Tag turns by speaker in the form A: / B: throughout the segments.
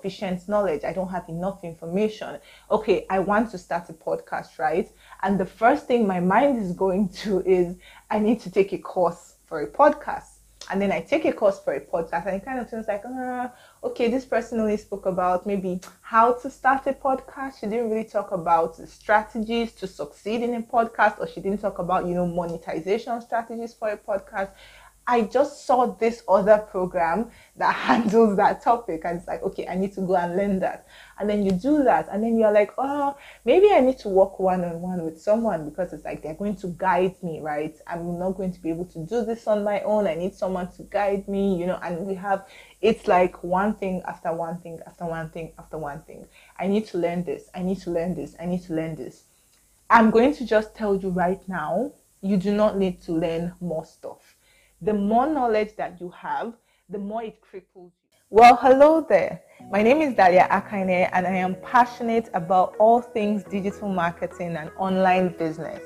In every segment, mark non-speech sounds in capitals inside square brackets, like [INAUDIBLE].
A: sufficient knowledge. I don't have enough information. Okay, I want to start a podcast, right? And the first thing my mind is going [LAUGHS] to is I need to take a course for a podcast. And then I take a course for a podcast, and it kind of feels like, uh, okay, this person only spoke about maybe how to start a podcast. She didn't really talk about strategies to succeed in a podcast, or she didn't talk about, you know, monetization strategies for a podcast. I just saw this other program that [LAUGHS] handles that topic. And it's like, okay, I need to go and learn that. And then you do that. And then you're like, oh, maybe I need to work one on one with someone because it's like they're going to guide me, right? I'm not going to be able to do this on my own. I need someone to guide me, you know. And we have, it's like one thing after one thing after one thing after one thing. I need to learn this. I need to learn this. I need to learn this. I'm going to just tell you right now, you do not need to learn more stuff the more knowledge that you have, the more it cripples you. Well, hello there. My name is Dalia Akane, and I am passionate about all things digital marketing and online business.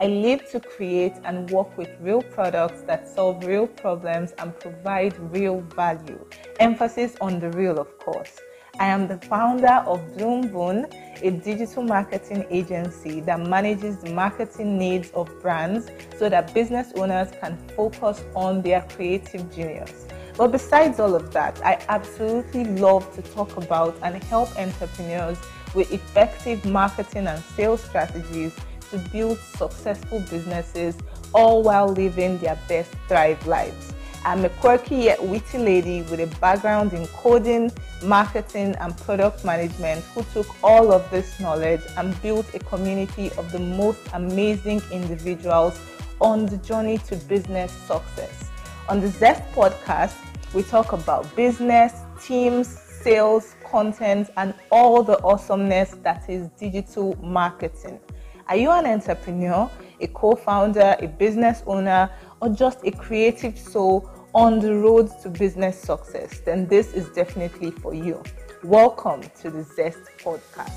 A: I live to create and work with real products that solve real problems and provide real value. Emphasis on the real, of course. I am the founder of Bloom Bloomboon, a digital marketing agency that manages the marketing needs of brands so that business owners can focus on their creative genius. But besides all of that, I absolutely love to talk about and help entrepreneurs with effective marketing and sales strategies to build successful businesses all while living their best thrive lives. I'm a quirky yet witty lady with a background in coding, marketing, and product management who took all of this knowledge and built a community of the most amazing individuals on the journey to business success. On the Zest podcast, we talk about business, teams, sales, content, and all the awesomeness that is digital marketing. Are you an entrepreneur, a co founder, a business owner, or just a creative soul on the road to business success, then this is definitely for you. Welcome to the Zest Podcast.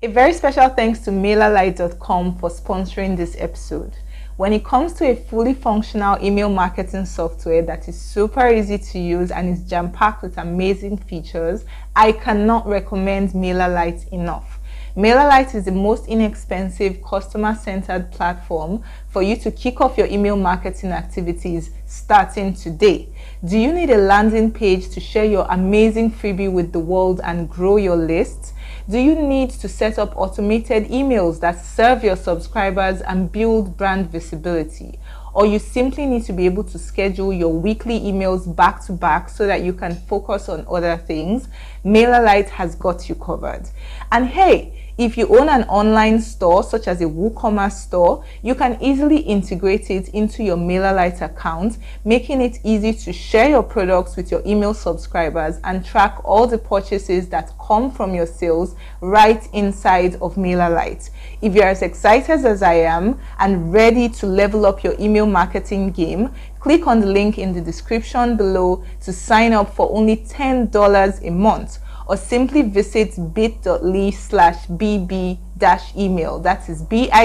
A: A very special thanks to MailerLite.com for sponsoring this episode. When it comes to a fully functional email marketing software that is super easy to use and is jam packed with amazing features, I cannot recommend MailerLite enough. MailerLite is the most inexpensive customer centered platform for you to kick off your email marketing activities starting today. Do you need a landing page to share your amazing freebie with the world and grow your list? Do you need to set up automated emails that serve your subscribers and build brand visibility? Or you simply need to be able to schedule your weekly emails back to back so that you can focus on other things? MailerLite has got you covered. And hey, if you own an online store, such as a WooCommerce store, you can easily integrate it into your MailerLite account, making it easy to share your products with your email subscribers and track all the purchases that come from your sales right inside of MailerLite. If you're as excited as I am and ready to level up your email marketing game, click on the link in the description below to sign up for only $10 a month or simply visit bit.ly slash bb dash email. That is bit.ly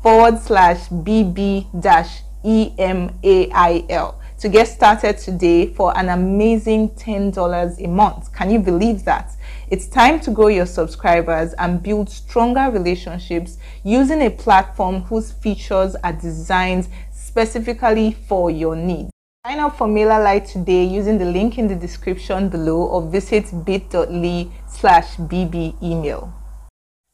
A: forward slash bb dash email to get started today for an amazing $10 a month. Can you believe that? It's time to grow your subscribers and build stronger relationships using a platform whose features are designed specifically for your needs. Sign up for MailerLite today using the link in the description below or visit bit.ly slash bb email.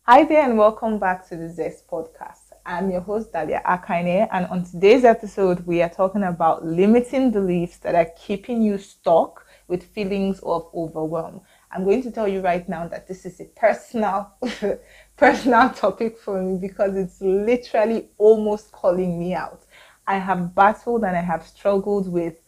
A: Hi there and welcome back to the Zest podcast. I'm your host Dalia Akaine and on today's episode we are talking about limiting beliefs that are keeping you stuck with feelings of overwhelm. I'm going to tell you right now that this is a personal [LAUGHS] personal topic for me because it's literally almost calling me out. I have battled and I have struggled with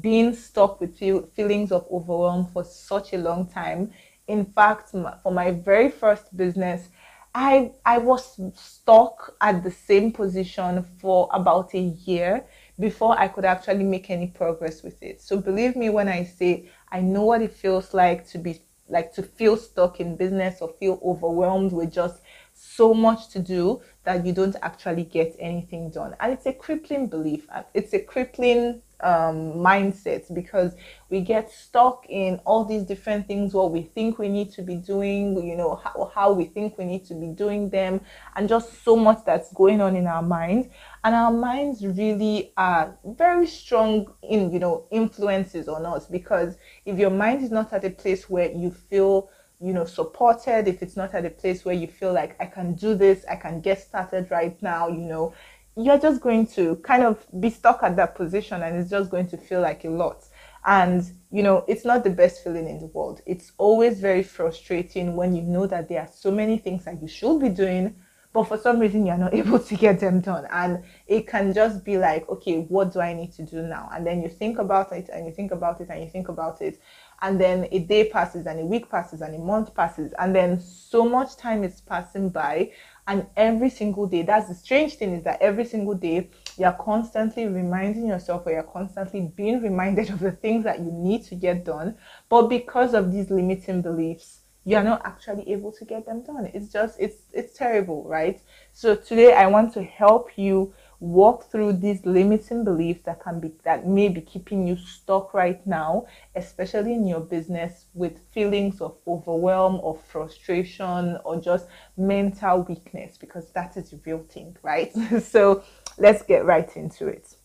A: being stuck with feel, feelings of overwhelm for such a long time. In fact, for my very first business, I I was stuck at the same position for about a year before I could actually make any progress with it. So believe me when I say I know what it feels like to be like to feel stuck in business or feel overwhelmed with just so much to do that you don't actually get anything done. And it's a crippling belief. It's a crippling um, mindset because we get stuck in all these different things what we think we need to be doing you know how, how we think we need to be doing them and just so much that's going on in our mind and our minds really are very strong in you know influences on us because if your mind is not at a place where you feel you know supported if it's not at a place where you feel like i can do this i can get started right now you know you're just going to kind of be stuck at that position and it's just going to feel like a lot. And, you know, it's not the best feeling in the world. It's always very frustrating when you know that there are so many things that you should be doing, but for some reason you're not [LAUGHS] able to get them done. And it can just be like, okay, what do I need to do now? And then you think about it and you think about it and you think about it. And then a day passes and a week passes and a month passes. And then so much time is passing by and every single day that's the strange thing is that every single day you're constantly reminding yourself or you're constantly being reminded [LAUGHS] of the things that you need to get done but because of these limiting beliefs you're not actually able to get them done it's just it's it's terrible right so today i want to help you walk through these limiting beliefs that can be that may be keeping you stuck right now especially in your business with feelings of overwhelm or frustration or just mental weakness because that is the real thing right [LAUGHS] so let's get right into it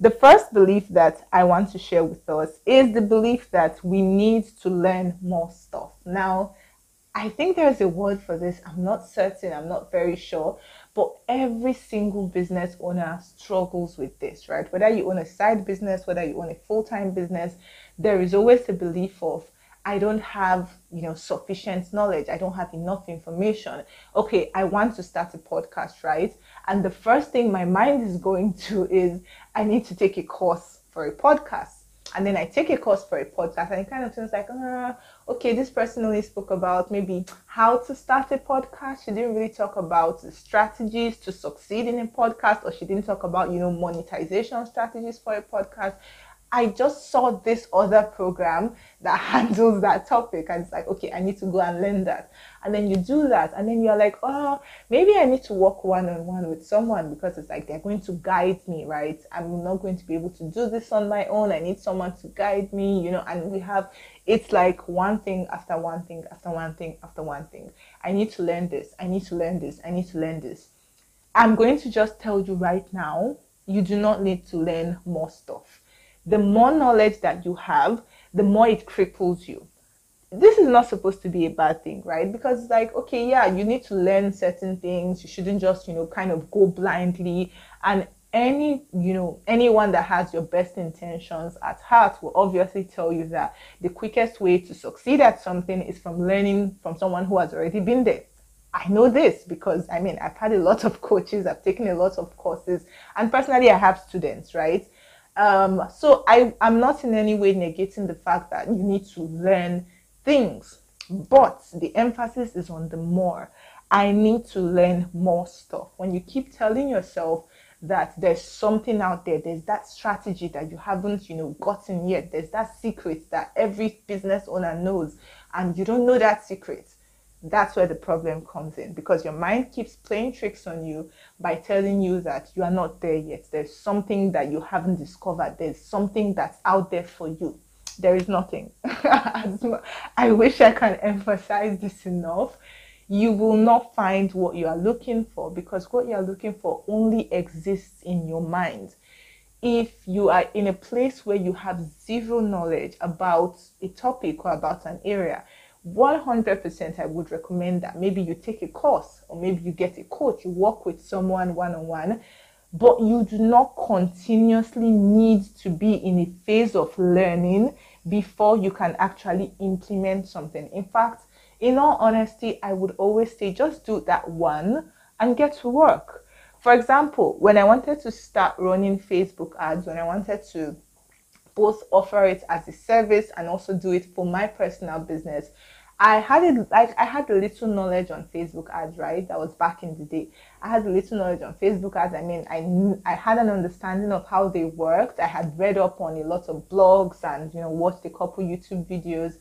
A: the first belief that I want to share with us is the belief that we need to learn more stuff. Now, I think there's a word for this. I'm not certain, I'm not very sure. But every single business owner struggles with this, right? Whether you own a side business, whether you own a full time business, there is always a belief of, I don't have, you know, sufficient knowledge. I don't have enough information. Okay, I want to start a podcast, right? And the first thing my mind is going to is I need to take a course for a podcast and then I take a course for a podcast, and it kind of feels like, uh, okay, this person only spoke about maybe how to start a podcast. She didn't really talk about the strategies to succeed in a podcast, or she didn't talk about, you know, monetization strategies for a podcast. I just saw this other program that [LAUGHS] handles that topic, and it's like, okay, I need to go and learn that. And then you do that, and then you're like, oh, maybe I need to work one on one with someone because it's like they're going to guide me, right? I'm not going to be able to do this on my own. I need someone to guide me, you know. And we have it's like one thing after one thing after one thing after one thing. I need to learn this. I need to learn this. I need to learn this. I'm going to just tell you right now, you do not need to learn more stuff the more knowledge that you have, the more it cripples you. This is not supposed to be a bad thing, right? Because it's like, okay, yeah, you need to learn certain things. You shouldn't just, you know, kind of go blindly. And any, you know, anyone that has your best intentions at heart will obviously tell you that the quickest way to succeed at something is from learning from someone who has already been there. I know this because I mean, I've had a lot of [LAUGHS] coaches, I've taken a lot of courses, and personally, I have students, right? Um, so I, I'm not in any way negating the fact that you need to learn things, but the emphasis is on the more. I need to learn more stuff. When you keep telling yourself that there's something out there, there's that strategy that you haven't, you know, gotten yet, there's that secret that every business owner knows, and you don't know that secret that's where the problem comes in because your mind keeps playing tricks on you by telling you that you are not there yet. There's something that you haven't discovered, there's something that's out there for you. There is nothing. [LAUGHS] I wish I can emphasize this enough. You will not find what you are looking for because what you are looking for only exists in your mind. If you are in a place where you have zero knowledge about a topic or about an area, 100% I would recommend that maybe you take a course or maybe you get a coach, you work with someone one on one, but you do not continuously need to be in a phase of learning before you can actually implement something. In fact, in all honesty, I would always say just do that one and get to work. For example, when I wanted to start running Facebook ads, when I wanted to both offer it as a service and also do it for my personal business. I had it like I had a little knowledge on Facebook ads, right? That was back in the day. I had a little knowledge on Facebook ads. I mean, I knew, I had an understanding of how they worked. I had read up on a lot of blogs and you know watched a couple YouTube videos,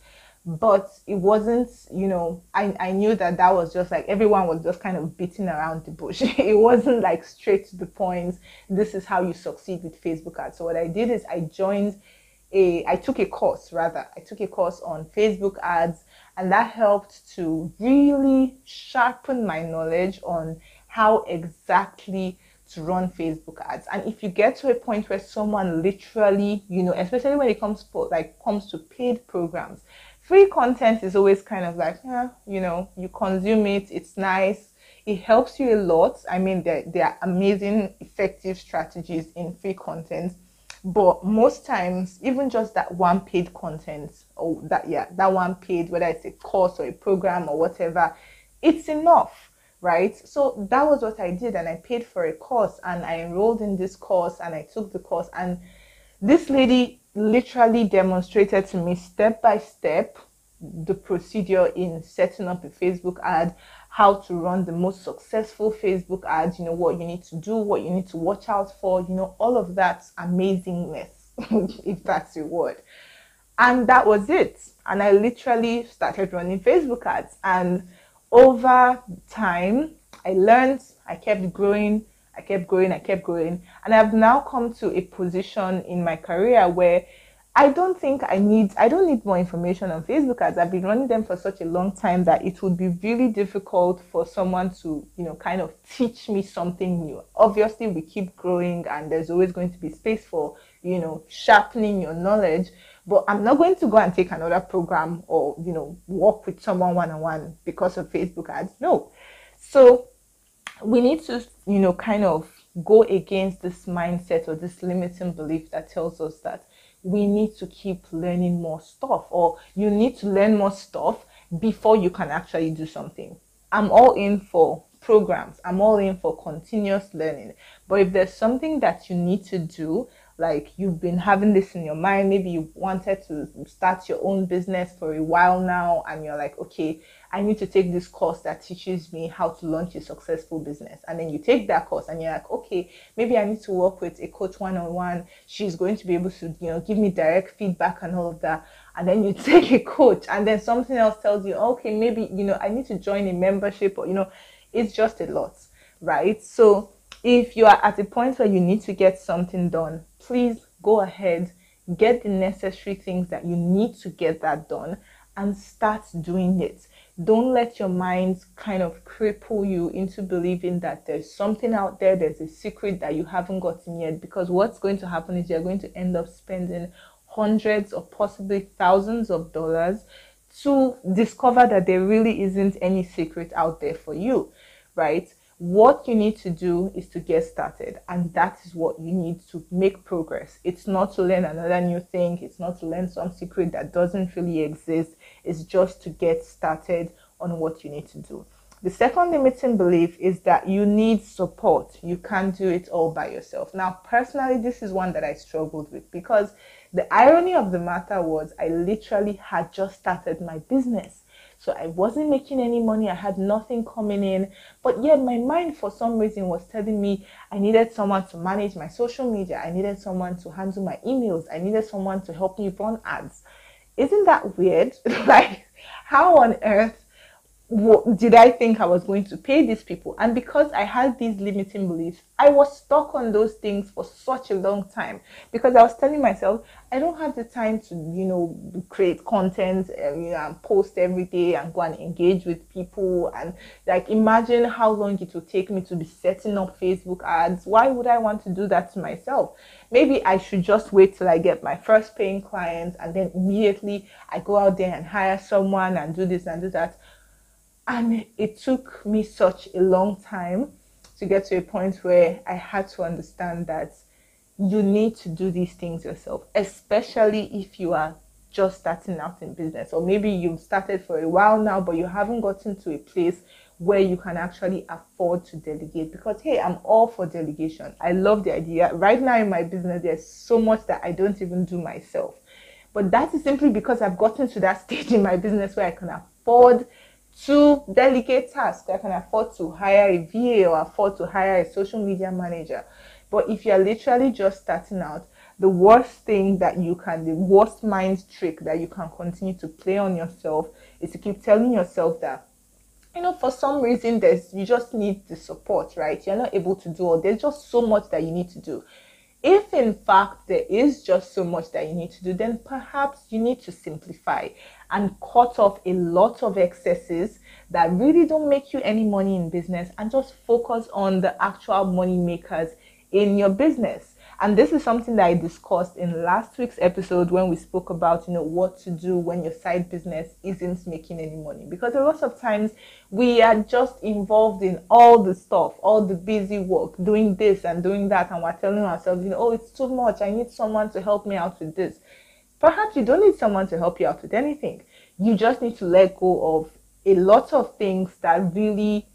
A: but it wasn't you know I, I knew that that was just like everyone was just kind of beating around the bush. [LAUGHS] It wasn't like straight to the point this is how you succeed with facebook ads. So what i did is i joined a i took a course rather. I took a course on facebook ads and that helped to really sharpen my knowledge on how exactly to run Facebook ads. And if you get to a point where someone literally, you know, especially when it comes to like comes to paid programs, free content is always kind of like, eh, you know, you consume it, it's nice, it helps you a lot. I mean, there, there are amazing, effective strategies in free content. But most times, even just that one paid content, or that, yeah, that one paid, whether it's a course or a program or whatever, it's enough, right? So that was what I did. And I paid for a course and I enrolled in this course and I took the course. And this lady literally demonstrated to me step by step the procedure in setting up a Facebook ad, how to run the most successful Facebook ads, you know, what you need to do, what you need to watch out for, you know, all of that amazingness, [LAUGHS] if that's a word. And that was it. And I literally started running Facebook ads. And over time, I learned, I kept growing, I kept growing, I kept growing. And I've now come to a position in my career where I don't think I need I don't need more information on Facebook ads. I've been running them for such a long time that it would be really difficult for someone to, you know, kind of teach me something new. Obviously, we keep growing and there's always going to be space for, you know, sharpening your knowledge. But I'm not going to go and take another program or, you know, work with someone one on one because of Facebook ads. No. So we need to, you know, kind of go against this mindset or this limiting belief that tells us that we need to keep learning more stuff or you need to learn more stuff before you can actually do something. I'm all in for programs. I'm all in for continuous learning. But if there's something that you need to do, like you've been having this in your mind, maybe you wanted to start your own business for a while now, and you're like, okay, I need to take this course that teaches me how to launch a successful business. And then you take that course and you're like, okay, maybe I need to work with a coach one on one. She's going to be able to, you know, give me direct feedback and all of that. And then you [LAUGHS] take a coach and then something else tells you, okay, maybe, you know, I need to join a membership or, you know, it's just a lot, right? So if you are at a point where you need to get something done, please go ahead, get the necessary things that you need to get that done and start doing it don't let your mind kind of cripple you into believing that there's something out there, there's a secret that you haven't gotten yet. Because what's going to happen is you're going to end up spending hundreds or possibly thousands of dollars to discover that there really isn't any secret out there for you, right? What you need to do is to get started, and that is what you need to make progress. It's not to learn another new thing, it's not to learn some secret that doesn't really exist it's just to get started on what you need to do. The second limiting belief is that you need support. You can't do it all by yourself. Now, personally, this is one that I struggled with because the irony of the matter was I literally had just started my business. So I wasn't making any money. I had nothing coming in. But yet my mind for some reason was telling me I needed someone to manage my social media. I needed someone to handle my emails. I needed someone to help me run ads. Isn't that weird? [LAUGHS] like how on earth did I think I was going to pay these people? And because I had these limiting beliefs, I was stuck on those things for such a long time because I was telling myself, I don't have the time to, you know, create content and, you know, and post every day and go and engage with people. And like, imagine how long it would take me to be setting up Facebook ads. Why would I want to do that to myself? Maybe I should just wait till I get my first paying clients and then immediately I go out there and hire someone and do this and do that and it took me such a long time to get to a point where I had to understand that you need to do these things yourself, especially if you are just starting out in business, or maybe you've started for a while now, but you haven't gotten to a place where you can actually afford to delegate. Because, hey, I'm all for delegation. I love the idea. Right now in my business, there's so much that I don't even do myself. But that is simply because I've gotten to that [LAUGHS] stage in my business where I can afford to delegate tasks. I can afford to hire a VA or afford to hire a social media manager. But if you're literally just starting out, the worst thing that you can, the worst mind trick that you can continue to play on yourself is to keep telling yourself that you know, for some reason, there's you just need the support, right? You're not able to do all. There's just so much that you need to do. If in fact there is just so much that you need to do, then perhaps you need to simplify and cut off a lot of excesses that really don't make you any money in business and just focus on the actual money makers in your business. And this is something that I discussed in last week's episode when we spoke about, you know, what to do when your side business isn't making any money. Because a lot of times we are just involved in all the stuff, all the busy work, doing this and doing that, and we're telling ourselves, you know, oh, it's too much. I need someone to help me out with this. Perhaps you don't need someone to help you out with anything. You just need to let go of a lot of things that really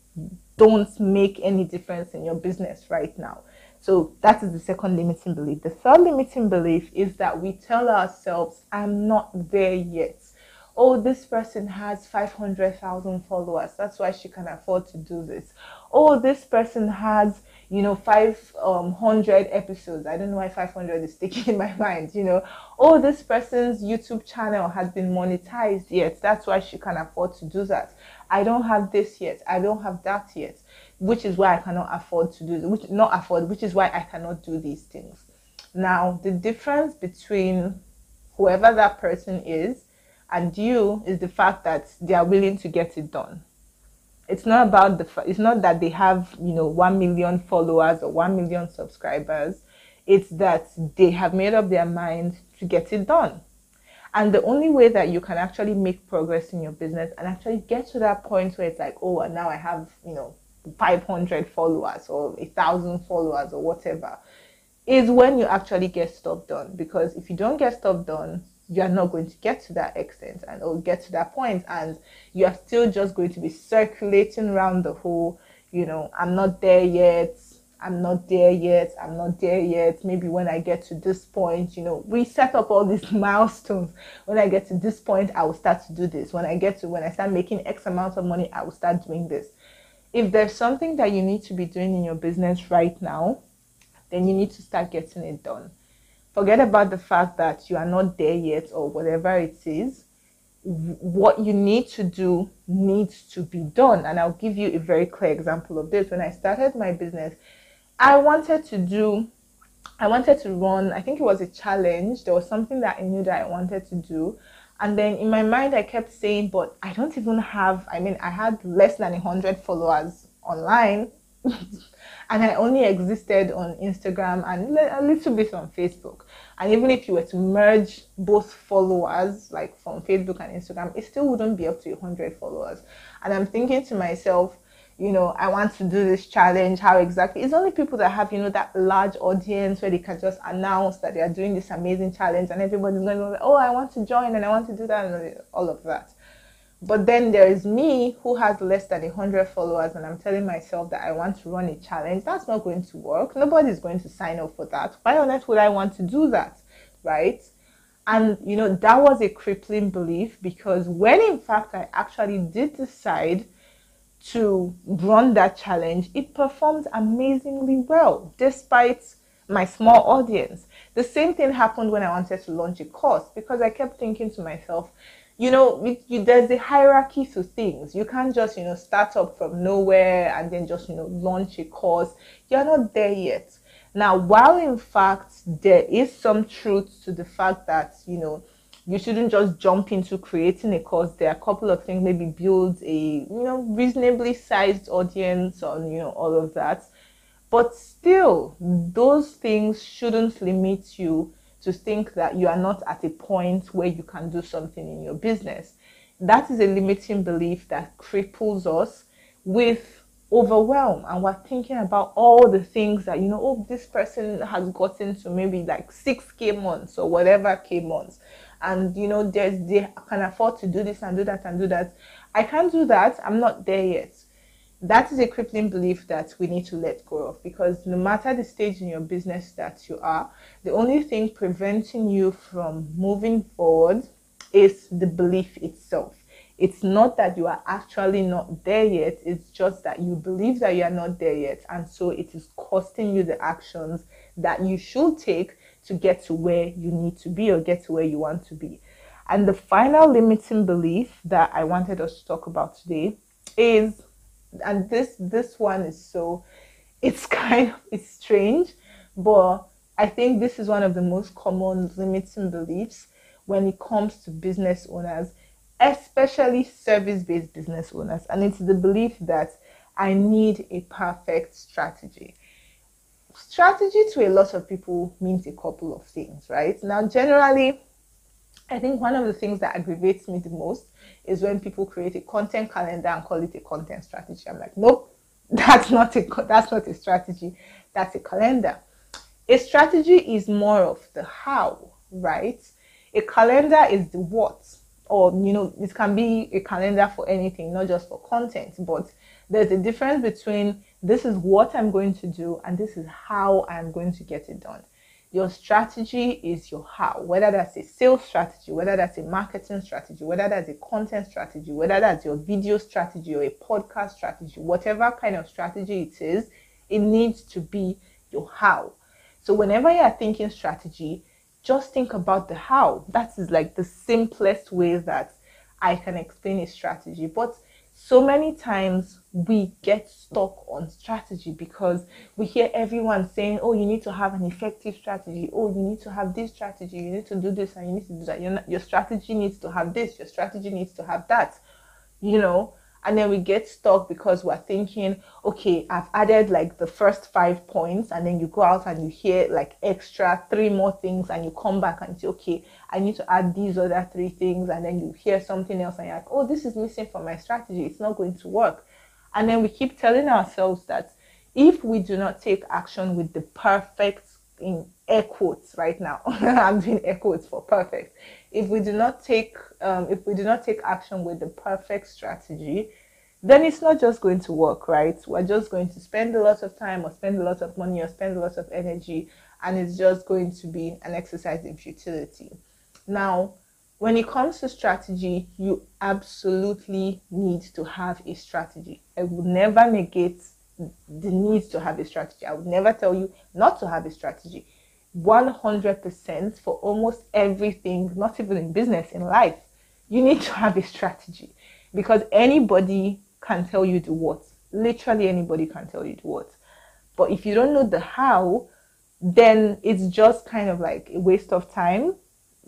A: don't make any difference in your business right now. So that is the second limiting belief. The third limiting belief is that we tell ourselves, I'm not there yet. Oh, this person has 500,000 followers. That's why she can afford to do this. Oh, this person has, you know, 500 um, episodes. I don't know why 500 is sticking in my [LAUGHS] mind, you know. Oh, this person's YouTube channel has been monetized yet. That's why she can afford to do that. I don't have this yet. I don't have that yet which is why I cannot afford to do which not afford, which is why I cannot do these things. Now, the difference between whoever that person is and you is the fact that they are willing to get it done. It's not about the it's not that they have, you know, 1 million followers or 1 million subscribers. It's that they have made up their mind to get it done. And the only way that you can actually make progress in your business and actually get to that point where it's like, oh, and now I have, you know, 500 followers or a thousand followers or whatever is when you actually get stuff done because if you don't get stuff done you are not going to get to that extent and or get to that point and you are still just going to be circulating around the whole you know i'm not there yet i'm not there yet i'm not there yet. Maybe when i get to this point you know we set up all these [LAUGHS] milestones. When i get to this point i will start to do this. When i get to when i start making x amount of money i will start doing this. If there's something that you need to be doing in your business right now, then you need to start getting it done. Forget about the fact that you are not there yet or whatever it is. What you need to do needs to be done. And I'll give you a very clear example of this. When I started my business, I wanted to do, I wanted to run, I think it was a challenge. There was something that I knew that I wanted to do. And then in my mind, I kept saying, but I don't even have, I mean, I had less than 100 followers online. [LAUGHS] and I only existed on Instagram and a little bit on Facebook. And even if you were to merge both followers, like from Facebook and Instagram, it still wouldn't be up to 100 followers. And I'm thinking to myself, you know, I want to do this challenge. How exactly? It's only people that have, you know, that large audience where they can just announce that they are doing this amazing challenge and everybody's going to oh, I want to join and I want to do that and all of that. But then there is me who has less than 100 followers and I'm telling myself that I want to run a challenge. That's not going to work. Nobody's going to sign up for that. Why on earth would I want to do that? Right? And, you know, that was a crippling belief because when in fact I actually did decide to run that challenge, it performed amazingly well despite my small audience. The same thing happened when I wanted to launch a course because I kept thinking to myself, you know, you, there's a hierarchy to things. You can't just, you know, start up from nowhere and then just, you know, launch a course. You're not there yet. Now, while in fact there is some truth to the fact that, you know, you shouldn't just jump into creating a course. There are a couple of things, maybe build a you know reasonably sized audience on you know all of that. But still, those things shouldn't limit you to think that you are not at a point where you can do something in your business. That is a limiting belief that cripples us with overwhelm. And we're thinking about all the things that you know oh this person has gotten to maybe like 6k months or whatever k months. And you know there's they can afford to do this and do that and do that. I can't do that. I'm not there yet that is a crippling belief that we need to let go of because no matter the stage in your business that you are the only thing preventing you from moving forward is the belief itself It's not that you are actually not there yet, it's just that you believe that you are not there yet. And so it is costing you the actions that you should take to get to where you need to be or get to where you want to be. And the final limiting belief that I wanted us to talk about today is, and this this one is so, it's [LAUGHS] kind of it's strange, but I think this is one of the most common limiting beliefs when it comes to business owners, especially service-based business owners, and it's the belief that I need a perfect strategy strategy to a lot of people means a couple of things, right? Now, generally, I think one of the things that aggravates me the most is when people create a content calendar and call it a content strategy. I'm like, nope, [LAUGHS] that's not a that's not a strategy. That's a calendar. A strategy is more of the how, right? A calendar is the what, or you know, it can be a calendar for anything, not just for content. But there's a difference between this is what I'm going to do and this is how I'm going to get it done. Your strategy is your how, whether that's a sales strategy, whether that's a marketing strategy, whether that's a content strategy, whether that's your video strategy or a podcast strategy, whatever kind of strategy it is, it needs to be your how. So whenever you are thinking strategy, just think about the how. That is like the simplest way that I can explain a strategy. But so many times we get stuck on strategy because we hear everyone saying, Oh, you need to have an effective strategy. Oh, you need to have this strategy. You need to do this and you need to do that. Your, your strategy needs to have this. Your strategy needs to have that. You know, and then we get stuck because we're thinking okay i've added like the first five points and then you go out and you hear like extra three more things and you come back and say okay i need to add these other three things. And then you hear something else and you're like oh this is missing from my strategy. It's not going to work. And then we keep telling ourselves that if we do not take action with the perfect in air quotes right now. [LAUGHS] I'm doing air quotes for perfect. If we do not take um, if we do not take action with the perfect strategy then it's not just going to work right? We're just going to spend a lot of time or spend a lot of money or spend a lot of energy and it's just going to be an exercise in futility. Now when it comes to strategy you absolutely need to have a strategy. I will never negate the need to have a strategy. I would never tell you not to have a strategy 100% for almost everything, not even in business, in life, you need to have a strategy because anybody can tell you the what. Literally anybody can tell you the what. But if you don't know the how, then it's just kind of like a waste of time,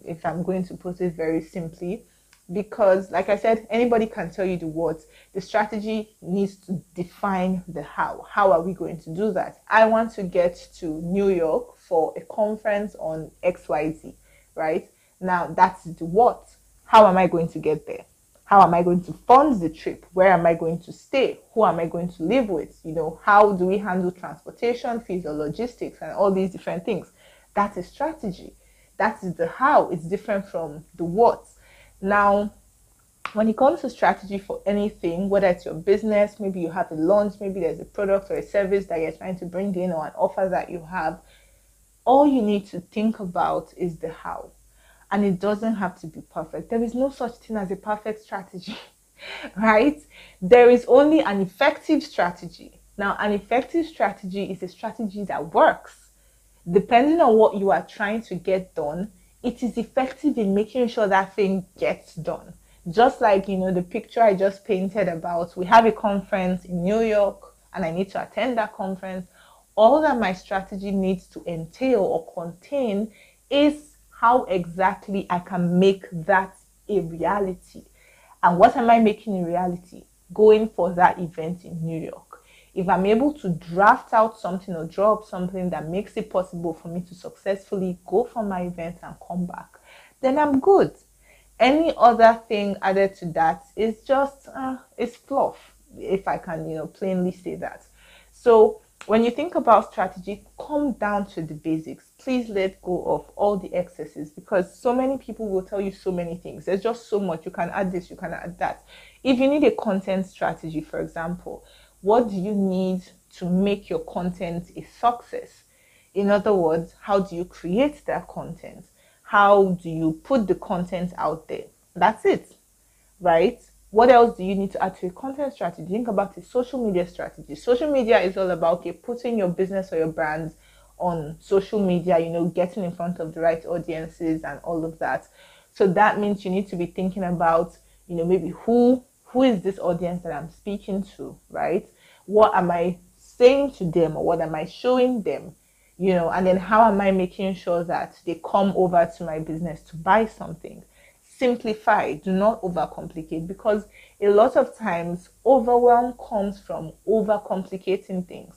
A: if I'm going to put it very simply. Because, like I said, anybody can tell you the what. The strategy needs to define the how. How are we going to do that? I want to get to New York for a conference on XYZ, right? Now that's the what. How am I going to get there? How am I going to fund the trip? Where am I going to stay? Who am I going to live with? You know, how do we handle transportation fees or logistics and all these different things? That's a strategy. That is the how. It's different from the what. Now, when it comes to strategy for anything, whether it's your business, maybe you have a launch, maybe there's a product or a service that you're trying to bring in or an offer that you have, all you need to think about is the how. And it doesn't have to be perfect. There is no such thing as a perfect strategy, [LAUGHS] right? There is only an effective strategy. Now, an effective strategy is a strategy that works. Depending on what you are trying to get done, it is effective in making sure that thing gets done. Just like, you know, the picture I just painted about, we have a conference in New York and I need to attend that conference all that my strategy needs to entail or contain is how exactly I can make that a reality. And what am I making a reality? Going for that event in New York. If I'm able to draft out something or draw up something that makes it possible for me to successfully go for my event and come back, then I'm good. Any other thing added to that is just uh, it's fluff, if I can, you know, plainly say that. So when you think about strategy, come down to the basics. Please let go of all the excesses because so many people will tell you so many things. There's just so much. You can add this, you can add that. If you need a content strategy, for example, what do you need to make your content a success? In other words, how do you create that content? How do you put the content out there? That's it, right? what else do you need to add to a content strategy? Think about a social media strategy. Social media is all about okay, putting your business or your brand on social media, you know, getting in front of the right audiences and all of that. So that means you need to be thinking about, you know, maybe who who is this audience that I'm speaking to, right? What am I saying to them or what am I showing them? You know, and then how am I making sure that they come over to my business to buy something? Simplify, do not overcomplicate because a lot of times overwhelm comes from overcomplicating things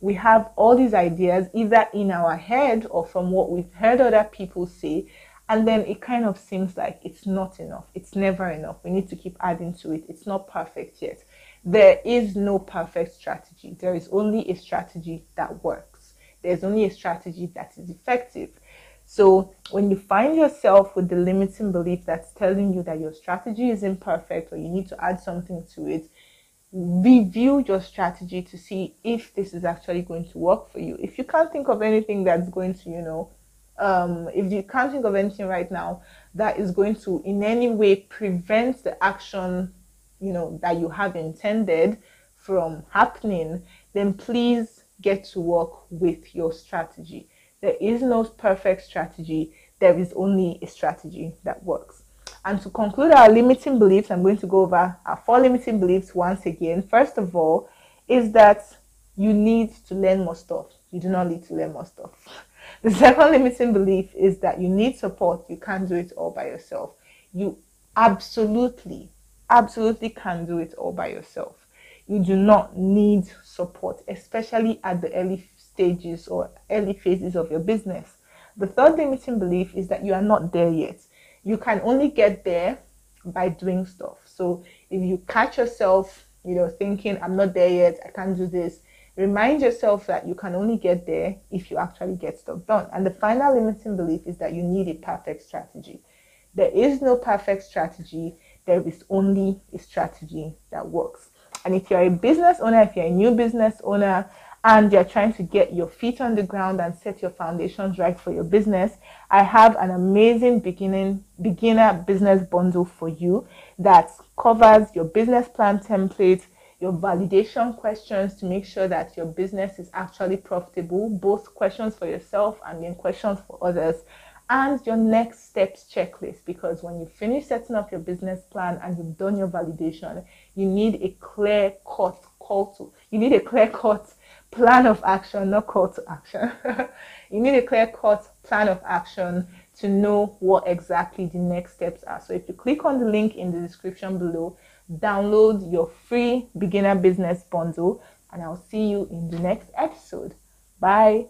A: we have all these ideas either in our head or from what we've heard other people say and then it kind of seems like it's not enough it's never enough we need to keep adding to it it's not perfect yet there is no perfect strategy. There is only a strategy that works. There's only a strategy that is effective. So when you find yourself with the limiting belief that's telling you that your strategy is imperfect or you need to add something to it review your strategy to see if this is actually going to work for you. If you can't think of anything that's going to, you know, um, if you can't think of anything right now that is going to in any way prevent the action, you know, that you have intended from happening, then please get to work with your strategy. There is no perfect strategy. There is only a strategy that works. And to conclude our limiting beliefs, I'm going to go over our four limiting beliefs once again. First of all, is that you need to learn more stuff. You do not need to learn more stuff. [LAUGHS] The second limiting belief is that you need support. You can't do it all by yourself. You absolutely, absolutely can do it all by yourself. You do not need support, especially at the early stages or early phases of your business. The third limiting belief is that you are not there yet you can only get there by doing stuff. So if you catch yourself, you know, thinking, I'm not there yet, I can't do this, remind yourself that you can only get there if you actually get stuff done. And the final limiting belief is that you need a perfect strategy. There is no perfect strategy, there is only a strategy that works. And if you're a business owner, if you're a new business owner, and you're trying to get your feet on the ground and set your foundations right for your business, I have an amazing beginning beginner business bundle for you that covers your business plan template, your validation questions to make sure that your business is actually profitable, both questions for yourself and then questions for others, and your next steps checklist. Because when you finish setting up your business plan and you've done your validation, you need a clear cut call to, you need a clear cut plan of action, not call to action. [LAUGHS] you need a clear cut plan of action to know what exactly the next steps are. So if you click on the link in the description below, download your free beginner business bundle and I'll see you in the next episode. Bye.